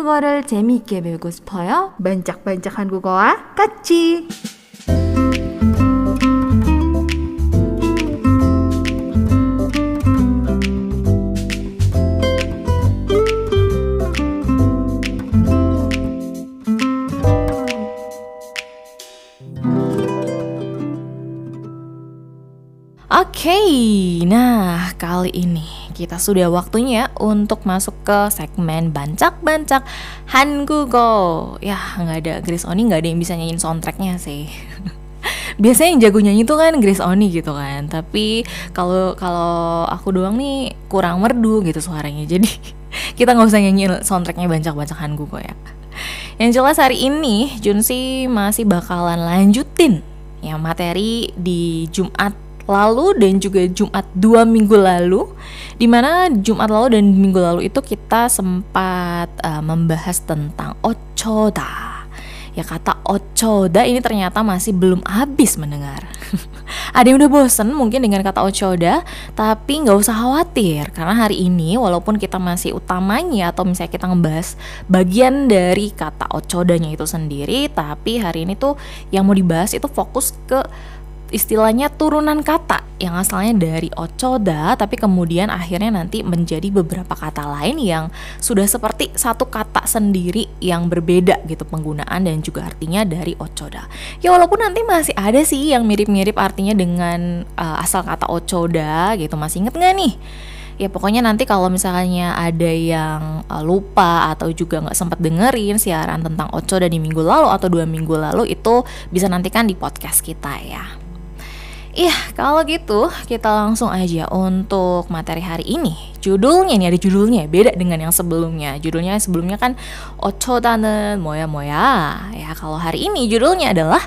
한국어를 재미있게 배우고 싶어요? 반짝반짝 한국어와 같이! Oke, nah kali ini kita sudah waktunya untuk masuk ke segmen bancak-bancak Hangugo. Ya, nggak ada Grace Oni, nggak ada yang bisa nyanyiin soundtracknya sih. Biasanya yang jago nyanyi itu kan Grace Oni gitu kan. Tapi kalau kalau aku doang nih kurang merdu gitu suaranya. Jadi kita nggak usah nyanyiin soundtracknya bancak-bancak Hangugo ya. Yang jelas hari ini Junsi masih bakalan lanjutin ya materi di Jumat lalu dan juga Jumat dua minggu lalu di mana Jumat lalu dan minggu lalu itu kita sempat uh, membahas tentang ochoda. Ya kata ochoda ini ternyata masih belum habis mendengar. Ada yang udah bosen mungkin dengan kata ochoda tapi nggak usah khawatir karena hari ini walaupun kita masih utamanya atau misalnya kita ngebahas bagian dari kata ochodanya itu sendiri tapi hari ini tuh yang mau dibahas itu fokus ke istilahnya turunan kata yang asalnya dari ocoda tapi kemudian akhirnya nanti menjadi beberapa kata lain yang sudah seperti satu kata sendiri yang berbeda gitu penggunaan dan juga artinya dari ocoda. Ya walaupun nanti masih ada sih yang mirip-mirip artinya dengan uh, asal kata ocoda gitu. Masih inget nggak nih? ya pokoknya nanti kalau misalnya ada yang uh, lupa atau juga nggak sempat dengerin siaran tentang Oco di minggu lalu atau dua minggu lalu itu bisa nantikan di podcast kita ya. Iya, kalau gitu kita langsung aja untuk materi hari ini. Judulnya nih ada judulnya, beda dengan yang sebelumnya. Judulnya sebelumnya kan Ochodanen moya moya. Ya, kalau hari ini judulnya adalah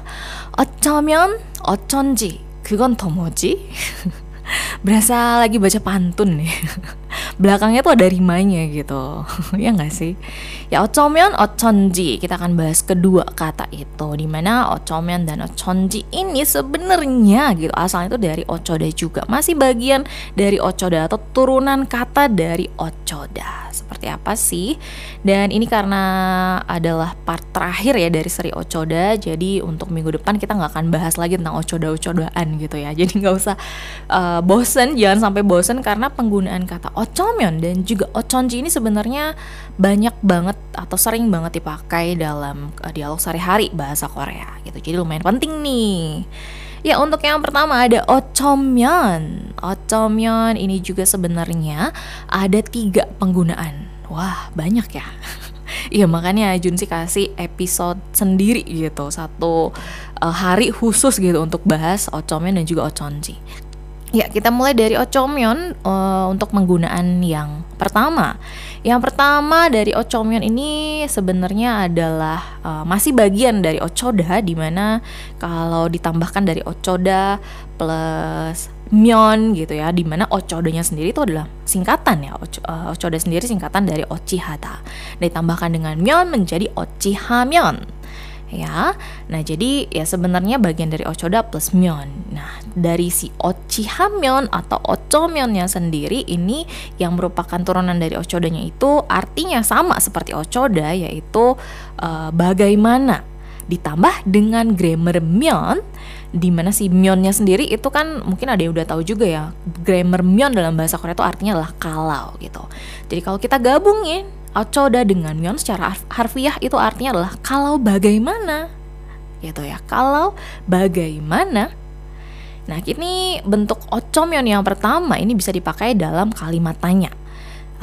Ocho면 Ochonji. Kgon tomoji. Berasa lagi baca pantun nih. belakangnya tuh ada rimanya gitu. Ya nggak sih? Ya ocomion oconji. Kita akan bahas kedua kata itu. Di mana ocomion dan oconji ini sebenarnya gitu asalnya itu dari ocoda juga. Masih bagian dari ocoda atau turunan kata dari ocoda. Seperti apa sih? Dan ini karena adalah part terakhir ya dari seri ocoda. Jadi untuk minggu depan kita nggak akan bahas lagi tentang ocoda ocodaan gitu ya. Jadi nggak usah uh, bosen jangan sampai bosen karena penggunaan kata ocoda Ocomyeon dan juga Oconji ini sebenarnya banyak banget atau sering banget dipakai dalam uh, dialog sehari-hari bahasa Korea gitu. Jadi lumayan penting nih. Ya untuk yang pertama ada Ocomyeon. Ocomyeon ini juga sebenarnya ada tiga penggunaan. Wah banyak ya. Iya makanya Jun sih kasih episode sendiri gitu Satu uh, hari khusus gitu untuk bahas Ocomyeon dan juga Oconji Ya, kita mulai dari Ocomyeon uh, untuk penggunaan yang pertama. Yang pertama dari Ocomyeon ini sebenarnya adalah uh, masih bagian dari Ochoda di mana kalau ditambahkan dari Ochoda plus Myeon gitu ya, di mana Ochodanya sendiri itu adalah singkatan ya. Ocho, uh, Ochoda sendiri singkatan dari Ochihata. Ditambahkan dengan Myeon menjadi Ochihamyeon ya. Nah, jadi ya sebenarnya bagian dari ochoda plus myeon. Nah, dari si ochihamyeon atau ochomyeonnya sendiri ini yang merupakan turunan dari ochodanya itu artinya sama seperti ochoda yaitu uh, bagaimana ditambah dengan grammar myeon di mana si myeonnya sendiri itu kan mungkin ada yang udah tahu juga ya grammar myeon dalam bahasa Korea itu artinya adalah kalau gitu. Jadi kalau kita gabungin Acoda dengan myeon secara harfiah itu artinya adalah kalau bagaimana gitu ya kalau bagaimana Nah, kini bentuk ocomion yang pertama ini bisa dipakai dalam kalimat tanya.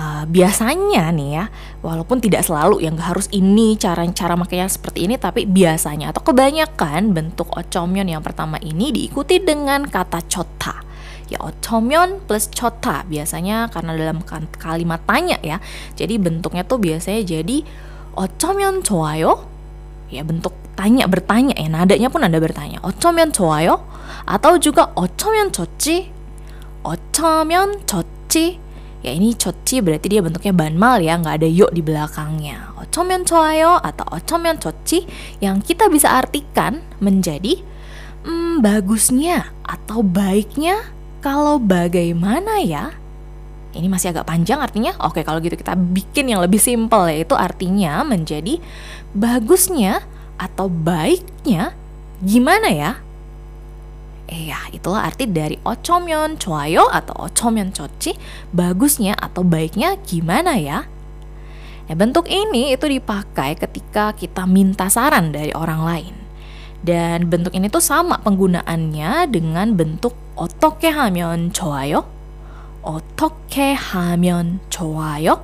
Uh, biasanya nih ya, walaupun tidak selalu yang harus ini cara-cara makanya seperti ini, tapi biasanya atau kebanyakan bentuk ocomion yang pertama ini diikuti dengan kata cota. Ya ocomion plus cota biasanya karena dalam kan, kalimat tanya ya, jadi bentuknya tuh biasanya jadi ocomion coayo. Ya bentuk tanya bertanya ya, nadanya pun ada bertanya. ocomion coayo 아요 atau juga otomyon 좋지 otomyon 좋지 ya ini choci berarti dia bentuknya banmal ya nggak ada yuk di belakangnya otomyon 좋아요 atau otomyon choci yang kita bisa artikan menjadi hmm, bagusnya atau baiknya kalau bagaimana ya? Ini masih agak panjang artinya. Oke, kalau gitu kita bikin yang lebih simpel yaitu artinya menjadi bagusnya atau baiknya gimana ya? Iya, itulah arti dari ocomyon choayo atau ocomyon chochi, bagusnya atau baiknya gimana ya? Nah, bentuk ini itu dipakai ketika kita minta saran dari orang lain. Dan bentuk ini tuh sama penggunaannya dengan bentuk otoke hamyon choayo, otoke hamyon choayo,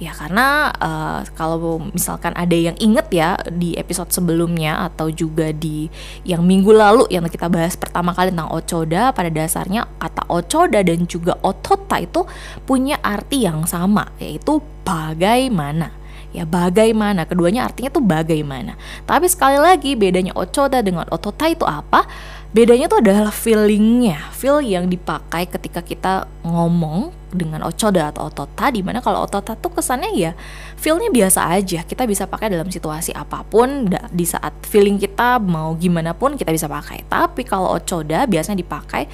Ya karena uh, kalau misalkan ada yang inget ya di episode sebelumnya atau juga di yang minggu lalu yang kita bahas pertama kali tentang ocoda pada dasarnya kata ocoda dan juga otota itu punya arti yang sama yaitu bagaimana. Ya bagaimana? Keduanya artinya tuh bagaimana. Tapi sekali lagi bedanya ocoda dengan otota itu apa bedanya tuh adalah feelingnya feel yang dipakai ketika kita ngomong dengan ocoda atau otota di mana kalau otota tuh kesannya ya feelnya biasa aja. Kita bisa pakai dalam situasi apa pun di saat feeling kita mau gimana pun kita bisa pakai. Tapi kalau ocoda biasanya dipakai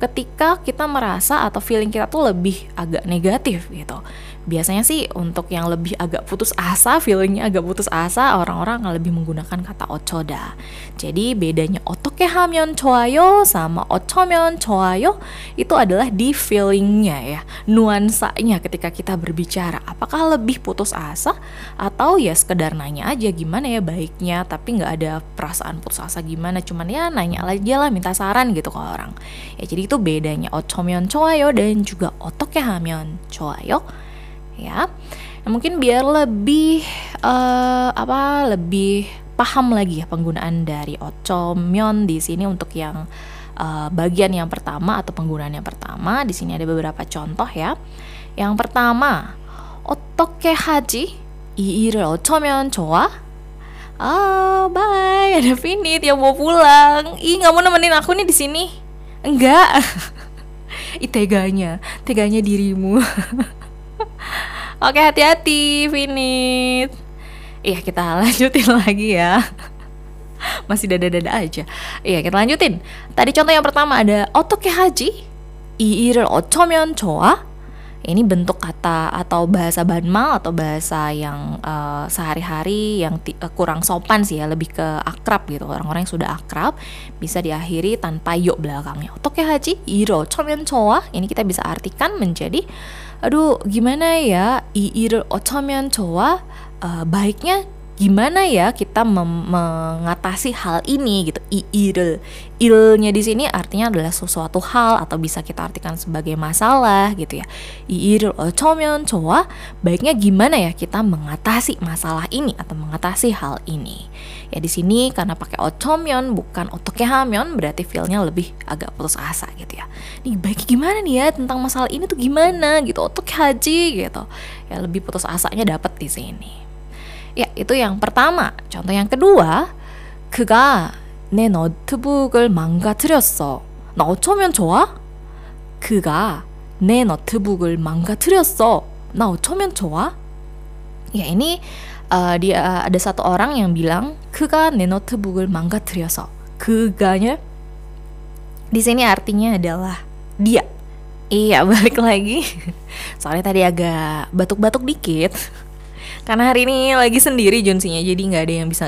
ketika kita merasa atau feeling kita tuh lebih agak negatif gitu biasanya sih untuk yang lebih agak putus asa feelingnya agak putus asa orang-orang lebih menggunakan kata ocoda. Jadi bedanya otoke hamyon choayo sama ochomen choayo itu adalah di feelingnya ya nuansanya ketika kita berbicara. Apakah lebih putus asa atau ya sekedar nanya aja gimana ya baiknya tapi nggak ada perasaan putus asa gimana cuman ya nanya aja lah minta saran gitu ke orang. Ya jadi itu bedanya ochomen choayo dan juga otoke hamyon choayo ya nah, mungkin biar lebih uh, apa lebih paham lagi ya penggunaan dari ocomyon di sini untuk yang uh, bagian yang pertama atau penggunaan yang pertama di sini ada beberapa contoh ya yang pertama 어떻게 haji 이 일을 어쩌면 좋아? Ah, bye. Ada Finit yang mau pulang. Ih, nggak mau nemenin aku nih di sini. Enggak. Ih, teganya, teganya dirimu. Oke hati-hati Finit Iya kita lanjutin lagi ya Masih dada-dada aja Iya kita lanjutin Tadi contoh yang pertama ada Otoke haji 이 일을 어쩌면 좋아? Ini bentuk kata atau bahasa banmal atau bahasa yang uh, sehari-hari yang uh, kurang sopan sih ya, lebih ke akrab gitu. Orang-orang yang sudah akrab bisa diakhiri tanpa yuk belakangnya. Otoke haji iro chomen choa. Ini kita bisa artikan menjadi aduh gimana ya? Iir ocomen cowa uh, baiknya gimana ya kita mengatasi hal ini gitu? Iir ilnya di sini artinya adalah sesuatu hal atau bisa kita artikan sebagai masalah gitu ya. Iir ocomen cowa baiknya gimana ya kita mengatasi masalah ini atau mengatasi hal ini? Ya di sini karena pakai ocomyon bukan hamyon berarti feelnya lebih agak putus asa gitu ya. Nih baik gimana nih ya tentang masalah ini tuh gimana gitu? Otoke haji gitu. Ya lebih putus asanya dapat di sini ya itu yang pertama contoh yang kedua 그가 내 노트북을 망가뜨렸어. 나 어쩌면 좋아? 그가 내 노트북을 망가뜨렸어. 나 어쩌면 좋아? Ya ini uh, dia ada satu orang yang bilang 그가 내 노트북을 망가뜨려서 그가nya di sini artinya adalah dia iya balik lagi soalnya tadi agak batuk-batuk dikit karena hari ini lagi sendiri Junsinya jadi nggak ada yang bisa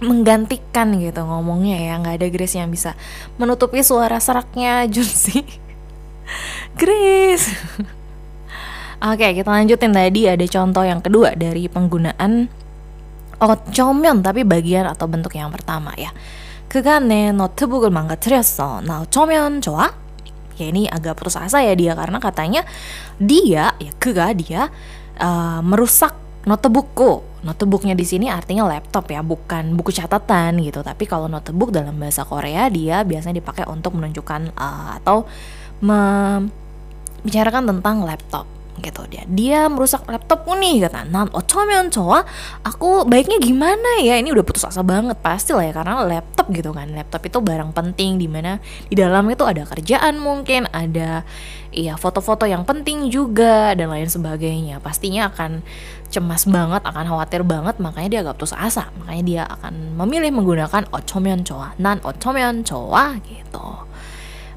menggantikan gitu ngomongnya ya nggak ada Grace yang bisa menutupi suara seraknya Junsi Grace Oke, kita lanjutin tadi ada contoh yang kedua dari penggunaan 어쩌면 tapi bagian atau bentuk yang pertama ya. 그가 내 노트북을 망가뜨렸어. 나 어쩌면 좋아? Ya ini agak putus asa ya dia karena katanya dia ya kega dia uh, merusak notebookku. Notebooknya di sini artinya laptop ya, bukan buku catatan gitu. Tapi kalau notebook dalam bahasa Korea dia biasanya dipakai untuk menunjukkan uh, atau membicarakan tentang laptop gitu dia dia merusak laptopku nih kata nan ocomen cowa aku baiknya gimana ya? Ini udah putus asa banget. Pasti lah ya karena laptop gitu kan. Laptop itu barang penting di mana di dalam itu ada kerjaan mungkin ada iya foto-foto yang penting juga dan lain sebagainya. Pastinya akan cemas banget akan khawatir banget makanya dia agak putus asa. Makanya dia akan memilih menggunakan ocomen cowa nan ocomen cowa gitu.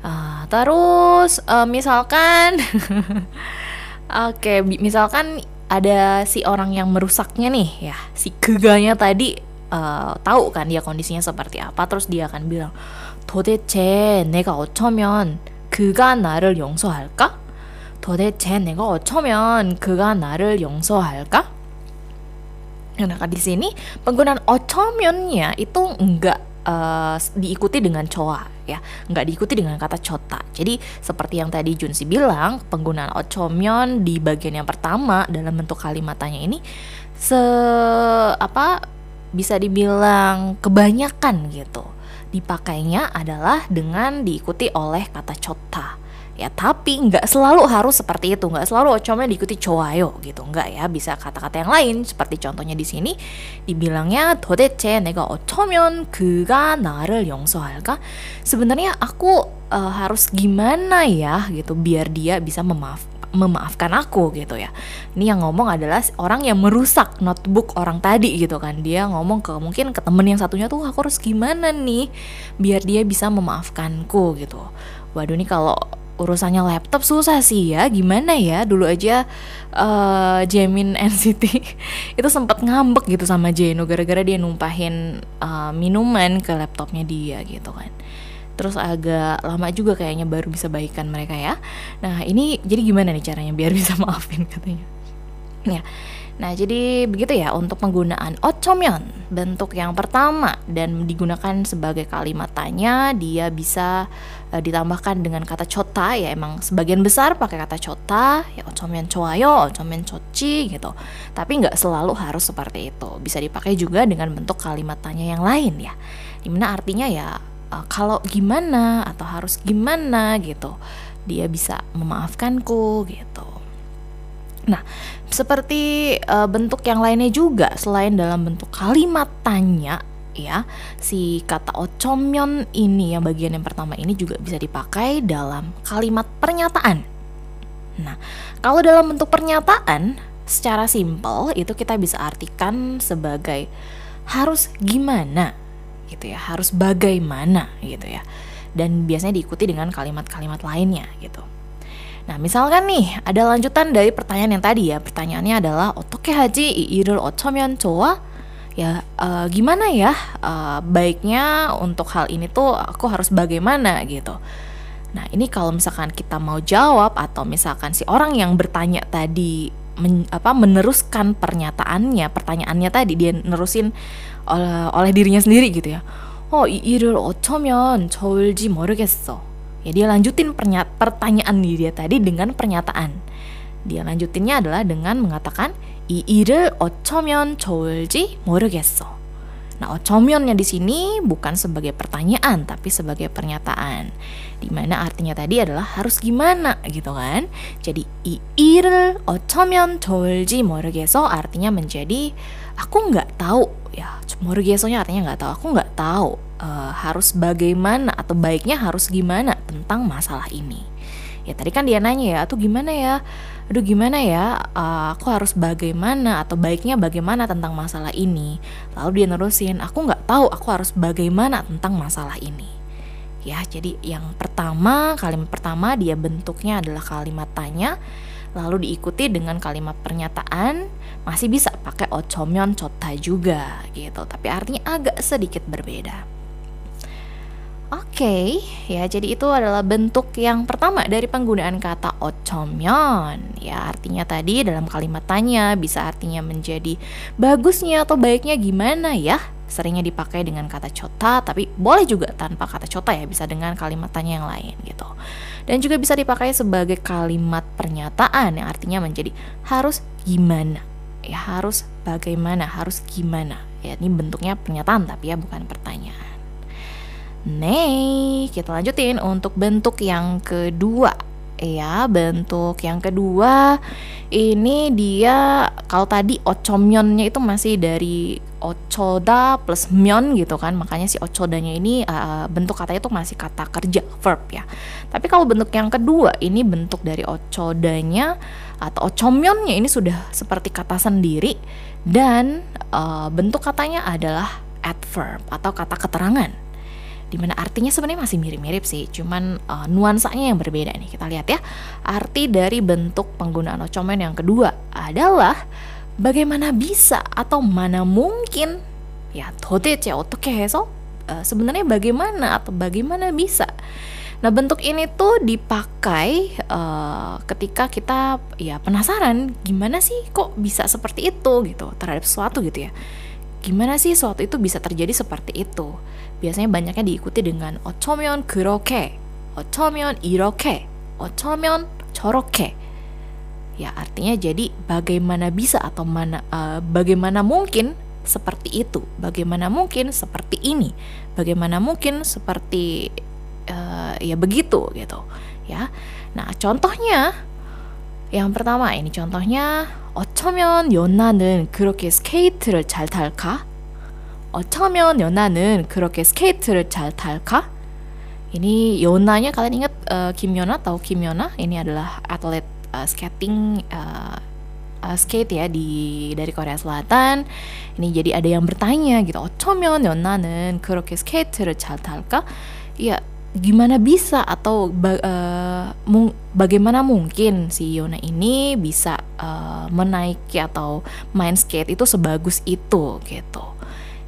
Uh, terus uh, misalkan Oke, bi- misalkan ada si orang yang merusaknya nih ya, si keganya tadi eh, tahu kan dia kondisinya seperti apa, terus dia akan bilang, 도대체 내가 어쩌면 그가 나를 용서할까? 도대체 내가 어쩌면 그가 나를 용서할까? Nah, di sini penggunaan 어쩌면nya itu enggak uh, diikuti dengan coa ya. Nggak diikuti dengan kata cota jadi seperti yang tadi Junsi bilang penggunaan ocomion di bagian yang pertama dalam bentuk kalimatannya ini se apa bisa dibilang kebanyakan gitu. Dipakainya adalah dengan diikuti oleh kata cota ya tapi nggak selalu harus seperti itu nggak selalu ocomnya diikuti coayo gitu nggak ya bisa kata-kata yang lain seperti contohnya di sini dibilangnya 도대체 내가 어쩌면 그가 나를 용서할까 sebenarnya aku eh, harus gimana ya gitu biar dia bisa memaaf memaafkan aku gitu ya ini yang ngomong adalah orang yang merusak notebook orang tadi gitu kan dia ngomong ke mungkin ke temen yang satunya tuh aku harus gimana nih biar dia bisa memaafkanku gitu waduh ini kalau urusannya laptop susah sih ya gimana ya? Dulu aja uh, Jamin NCT itu sempat ngambek gitu sama Jeno gara-gara dia numpahin uh, minuman ke laptopnya dia gitu kan. Terus agak lama juga kayaknya baru bisa baikan mereka ya. Nah ini jadi gimana nih caranya biar bisa maafin katanya? Ya Nah, jadi begitu ya untuk penggunaan ochomeon. Bentuk yang pertama dan digunakan sebagai kalimat tanya, dia bisa uh, ditambahkan dengan kata chota ya emang sebagian besar pakai kata chota, ya ochomeon choayo, ochomeon chochi gitu. Tapi nggak selalu harus seperti itu. Bisa dipakai juga dengan bentuk kalimat tanya yang lain ya. Di mana artinya ya uh, kalau gimana atau harus gimana gitu. Dia bisa memaafkanku gitu. Nah, seperti uh, bentuk yang lainnya juga selain dalam bentuk kalimat tanya ya. Si kata ocomyon ini yang bagian yang pertama ini juga bisa dipakai dalam kalimat pernyataan. Nah, kalau dalam bentuk pernyataan secara simpel itu kita bisa artikan sebagai harus gimana gitu ya, harus bagaimana gitu ya. Dan biasanya diikuti dengan kalimat-kalimat lainnya gitu. Nah, misalkan nih ada lanjutan dari pertanyaan yang tadi ya. Pertanyaannya adalah otoke haji iirul ochomyon cowa Ya, uh, gimana ya uh, baiknya untuk hal ini tuh aku harus bagaimana gitu. Nah, ini kalau misalkan kita mau jawab atau misalkan si orang yang bertanya tadi men, apa meneruskan pernyataannya, pertanyaannya tadi dia nerusin oleh, oleh dirinya sendiri gitu ya. Oh, 이 일을 어쩌면 좋을지 모르겠어. Ya dia lanjutin pertanyaan dia tadi dengan pernyataan. Dia lanjutinnya adalah dengan mengatakan 이 일을 어쩌면 좋을지 모르겠어. Nah, 어쩌면nya di sini bukan sebagai pertanyaan tapi sebagai pernyataan. Dimana artinya tadi adalah harus gimana gitu kan. Jadi 이 일을 어쩌면 좋을지 모르겠어 artinya menjadi aku nggak tahu ya. 모르겠어nya artinya nggak tahu. Aku nggak tahu uh, harus bagaimana atau baiknya harus gimana tentang masalah ini. Ya tadi kan dia nanya ya, tuh gimana ya? Aduh gimana ya? Uh, aku harus bagaimana atau baiknya bagaimana tentang masalah ini? Lalu dia nerusin, aku nggak tahu aku harus bagaimana tentang masalah ini. Ya, jadi yang pertama, kalimat pertama dia bentuknya adalah kalimat tanya, lalu diikuti dengan kalimat pernyataan, masih bisa pakai ocomyon cota juga gitu, tapi artinya agak sedikit berbeda. Oke, okay, ya jadi itu adalah bentuk yang pertama dari penggunaan kata ocomyon. Ya artinya tadi dalam kalimat tanya bisa artinya menjadi bagusnya atau baiknya gimana ya. Seringnya dipakai dengan kata cota, tapi boleh juga tanpa kata cota ya, bisa dengan kalimat tanya yang lain gitu. Dan juga bisa dipakai sebagai kalimat pernyataan yang artinya menjadi harus gimana. Ya harus bagaimana, harus gimana. Ya ini bentuknya pernyataan tapi ya bukan pertanyaan. Nih, kita lanjutin untuk bentuk yang kedua. Ya, bentuk yang kedua ini dia kalau tadi ocomyonnya itu masih dari ocoda plus myon gitu kan. Makanya si ocodanya ini uh, bentuk katanya itu masih kata kerja verb ya. Tapi kalau bentuk yang kedua ini bentuk dari ocodanya atau ocomyonnya ini sudah seperti kata sendiri dan uh, bentuk katanya adalah adverb atau kata keterangan di mana artinya sebenarnya masih mirip-mirip sih, cuman uh, nuansanya yang berbeda nih. Kita lihat ya, arti dari bentuk penggunaan ocomen yang kedua adalah bagaimana bisa atau mana mungkin ya tode ceotoke ya, heso uh, eh, sebenarnya bagaimana atau bagaimana bisa. Nah bentuk ini tuh dipakai uh, ketika kita ya penasaran gimana sih kok bisa seperti itu gitu terhadap sesuatu gitu ya gimana sih suatu itu bisa terjadi seperti itu? Biasanya banyaknya diikuti dengan 어쩌면 그렇게, 어쩌면 이렇게, 어쩌면 저렇게. Ya artinya jadi bagaimana bisa atau mana uh, bagaimana mungkin seperti itu, bagaimana mungkin seperti ini, bagaimana mungkin seperti uh, ya begitu gitu ya nah contohnya yang pertama ini contohnya 어쩌면 연나는 그렇게 스케이트를 잘 탈까? 어쩌면 연나는 그렇게 스케이트를 잘 탈까? Ini Yonanya kalian ingat uh, Kim Yona tahu Kim Yona? Ini adalah atlet uh, skating uh, uh, skate ya di dari Korea Selatan. Ini jadi ada yang bertanya gitu. 어쩌면 연나는 그렇게 스케이트를 잘 탈까? Ya gimana bisa atau ba uh, mung bagaimana mungkin si Yona ini bisa uh, menaiki atau main skate itu sebagus itu gitu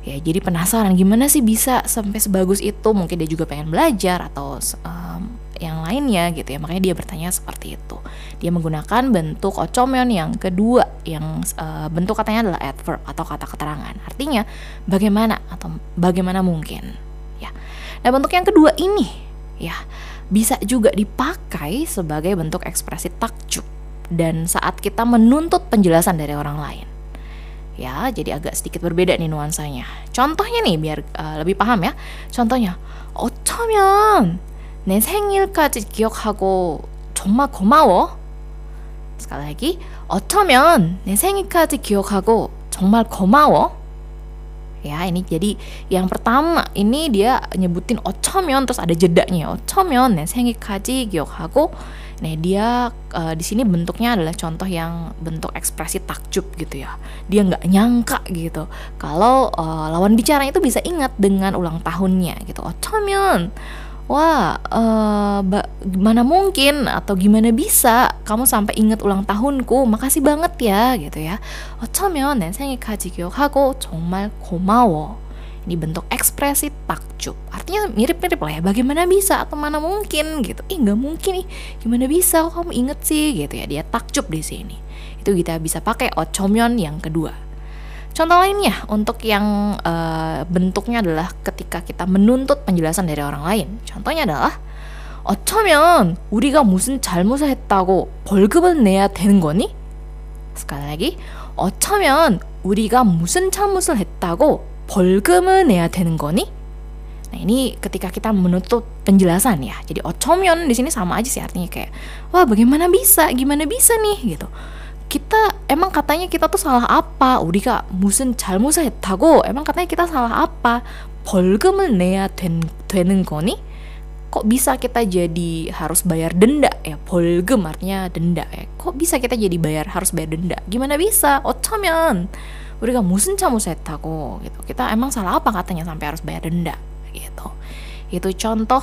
ya jadi penasaran gimana sih bisa sampai sebagus itu? Mungkin dia juga pengen belajar atau um, yang lainnya gitu ya. Makanya dia bertanya seperti itu. Dia menggunakan bentuk ocomion yang kedua yang uh, bentuk katanya adalah adverb atau kata keterangan. Artinya bagaimana atau bagaimana mungkin? Ya. Nah, bentuk yang kedua ini ya bisa juga dipakai sebagai bentuk ekspresi takjub dan saat kita menuntut penjelasan dari orang lain Ya, jadi agak sedikit berbeda nih nuansanya. Contohnya nih biar uh, lebih paham ya. Contohnya, 어쩌면 내 생일까지 기억하고 정말 고마워. sekali lagi, 어쩌면 내 생일까지 기억하고 정말 고마워 ya ini jadi yang pertama ini dia nyebutin ochomyon terus ada jedanya ochomion nih sengikaji gyokhago Nah dia uh, di sini bentuknya adalah contoh yang bentuk ekspresi takjub gitu ya. Dia nggak nyangka gitu kalau uh, lawan bicara itu bisa ingat dengan ulang tahunnya gitu. Otomyeon wah uh, gimana mungkin atau gimana bisa kamu sampai inget ulang tahunku makasih banget ya gitu ya 어쩌면 내 생일까지 기억하고 정말 고마워 ini bentuk ekspresi takjub artinya mirip-mirip lah ya bagaimana bisa atau mana mungkin gitu ih nggak mungkin nih gimana bisa kok kamu inget sih gitu ya dia takjub di sini itu kita bisa pakai ocomyon yang kedua Contoh lainnya untuk yang uh, bentuknya adalah ketika kita menuntut penjelasan dari orang lain. Contohnya adalah 어쩌면 우리가 무슨 잘못을 했다고 벌금을 내야 되는 거니? sekali lagi 어쩌면 우리가 무슨 잘못을 했다고 벌금을 내야 되는 거니? Nah ini ketika kita menuntut penjelasan ya. Jadi 어쩌면 di sini sama aja sih artinya kayak wah bagaimana bisa, gimana bisa nih gitu. kita emang katanya kita tuh salah apa? 우리가 무슨 잘못을 했다고? emang katanya kita salah apa? 벌금을 내야 된, 되는 거니? kok bisa kita jadi harus bayar denda ya 벌금 artinya denda ya kok bisa kita jadi bayar harus bayar denda gimana bisa 어쩌면 우리가 무슨 잘못을 했다고 gitu kita emang salah apa katanya sampai harus bayar denda gitu itu contoh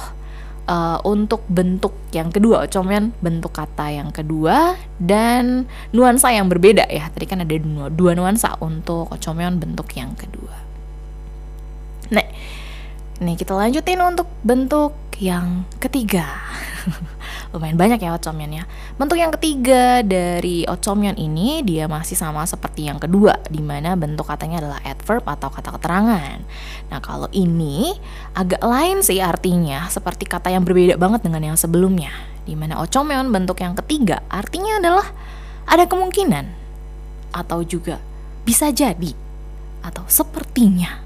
uh, untuk bentuk yang kedua, ocomen bentuk kata yang kedua dan nuansa yang berbeda ya. Tadi kan ada dua, dua nuansa untuk ocomen bentuk yang kedua. Nah, nih kita lanjutin untuk bentuk yang ketiga. lumayan banyak ya ya. Bentuk yang ketiga dari ocomion ini dia masih sama seperti yang kedua di mana bentuk katanya adalah adverb atau kata keterangan. Nah, kalau ini agak lain sih artinya seperti kata yang berbeda banget dengan yang sebelumnya. Di mana ocomion bentuk yang ketiga artinya adalah ada kemungkinan atau juga bisa jadi atau sepertinya.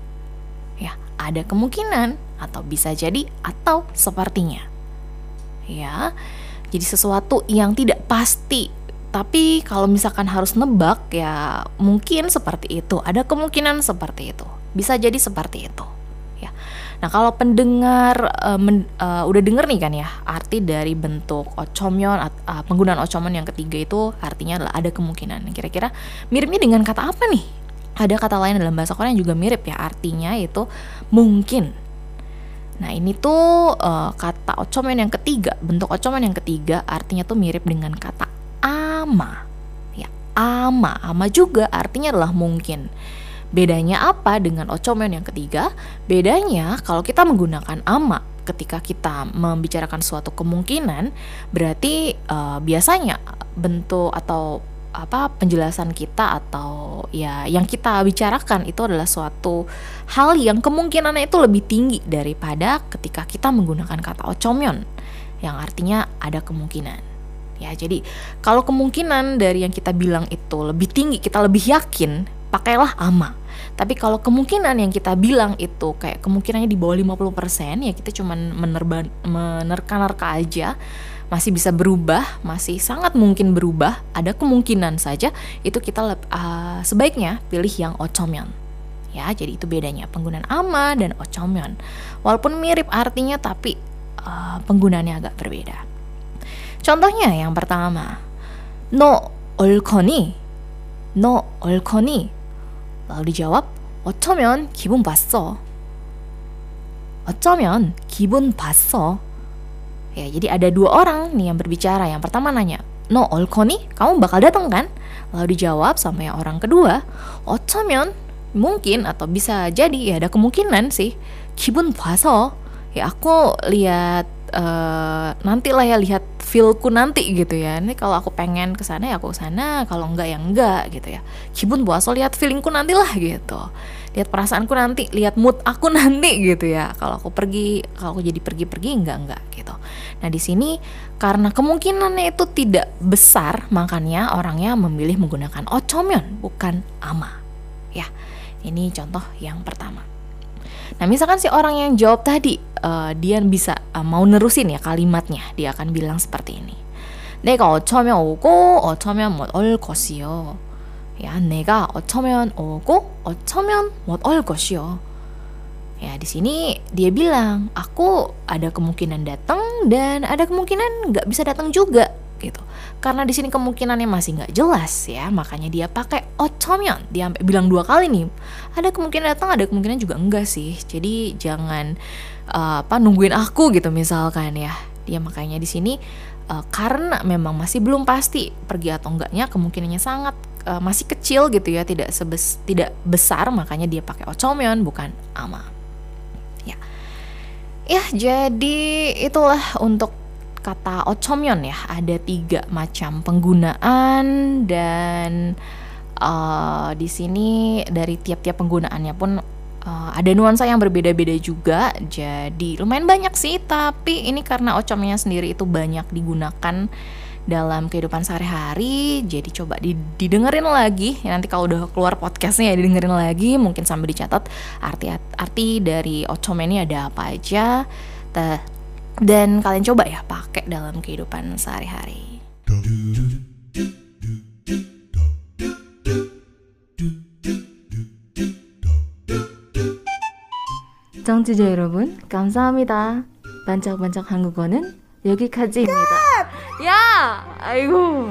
Ya, ada kemungkinan atau bisa jadi atau sepertinya ya jadi sesuatu yang tidak pasti. Tapi kalau misalkan harus nebak ya mungkin seperti itu. Ada kemungkinan seperti itu. Bisa jadi seperti itu. Ya. Nah kalau pendengar uh, men, uh, udah denger nih kan ya arti dari bentuk ocomyon uh, penggunaan ocomyon yang ketiga itu artinya adalah ada kemungkinan. Kira-kira miripnya dengan kata apa nih? Ada kata lain dalam bahasa Korea yang juga mirip ya artinya itu mungkin Nah ini tuh uh, kata ocomen yang ketiga, bentuk ocomen yang ketiga artinya tuh mirip dengan kata ama. Ya, ama, ama juga artinya adalah mungkin. Bedanya apa dengan ocomen yang ketiga? Bedanya kalau kita menggunakan ama ketika kita membicarakan suatu kemungkinan, berarti uh, biasanya bentuk atau apa penjelasan kita atau ya yang kita bicarakan itu adalah suatu hal yang kemungkinannya itu lebih tinggi daripada ketika kita menggunakan kata ocomyon yang artinya ada kemungkinan. Ya, jadi kalau kemungkinan dari yang kita bilang itu lebih tinggi, kita lebih yakin, pakailah ama. Tapi kalau kemungkinan yang kita bilang itu kayak kemungkinannya di bawah 50%, ya kita cuman menerka-nerka aja masih bisa berubah, masih sangat mungkin berubah, ada kemungkinan saja itu kita uh, sebaiknya pilih yang ocomyon. Ya, jadi itu bedanya penggunaan ama dan ocomyon. Walaupun mirip artinya tapi uh, penggunaannya agak berbeda. Contohnya yang pertama, no olkoni, no olkoni. Lalu dijawab, 어쩌면 기분 봤어. 어쩌면 기분 봤어. Ya, jadi ada dua orang nih yang berbicara. Yang pertama nanya, "No Olkoni, kamu bakal datang kan?" Lalu dijawab sama yang orang kedua, oh, "Otomyon, mungkin atau bisa jadi ya ada kemungkinan sih. Kibun puasa." Oh. Ya aku lihat uh, nanti lah ya lihat feelku nanti gitu ya. Ini kalau aku pengen ke sana ya aku sana kalau enggak ya enggak gitu ya. Kibun puasa lihat feelingku nanti lah gitu. Lihat perasaanku nanti lihat mood aku nanti gitu ya. Kalau aku pergi kalau aku jadi pergi-pergi enggak enggak gitu. Nah di sini karena kemungkinannya itu tidak besar makanya orangnya memilih menggunakan ocomyon bukan ama. Ya ini contoh yang pertama nah misalkan si orang yang jawab tadi uh, dia bisa uh, mau nerusin ya kalimatnya dia akan bilang seperti ini 내가 어쩌면 오고 어쩌면 못올 것이요 Ya, 내가 어쩌면 오고 어쩌면 못올 것이요. Ya, di sini dia bilang, aku ada kemungkinan datang dan ada kemungkinan nggak bisa datang juga gitu. karena di sini kemungkinannya masih nggak jelas ya makanya dia pakai otomion dia sampai bilang dua kali nih ada kemungkinan datang ada kemungkinan juga enggak sih? Jadi jangan uh, apa nungguin aku gitu misalkan ya. Dia makanya di sini uh, karena memang masih belum pasti pergi atau enggaknya kemungkinannya sangat uh, masih kecil gitu ya tidak sebes tidak besar makanya dia pakai otomion bukan ama. Ya. Ya jadi itulah untuk kata ocomyon ya ada tiga macam penggunaan dan uh, di sini dari tiap-tiap penggunaannya pun uh, ada nuansa yang berbeda-beda juga. Jadi lumayan banyak sih tapi ini karena ocomnya sendiri itu banyak digunakan dalam kehidupan sehari-hari. Jadi coba didengerin lagi. Ya, nanti kalau udah keluar podcastnya ya didengerin lagi. Mungkin sambil dicatat arti arti dari ocom ini ada apa aja dan kalian coba ya pakai dalam kehidupan sehari-hari 정치자 여러분, 감사합니다. 반짝반짝 한국어는 여기까지입니다. 야! 아이고.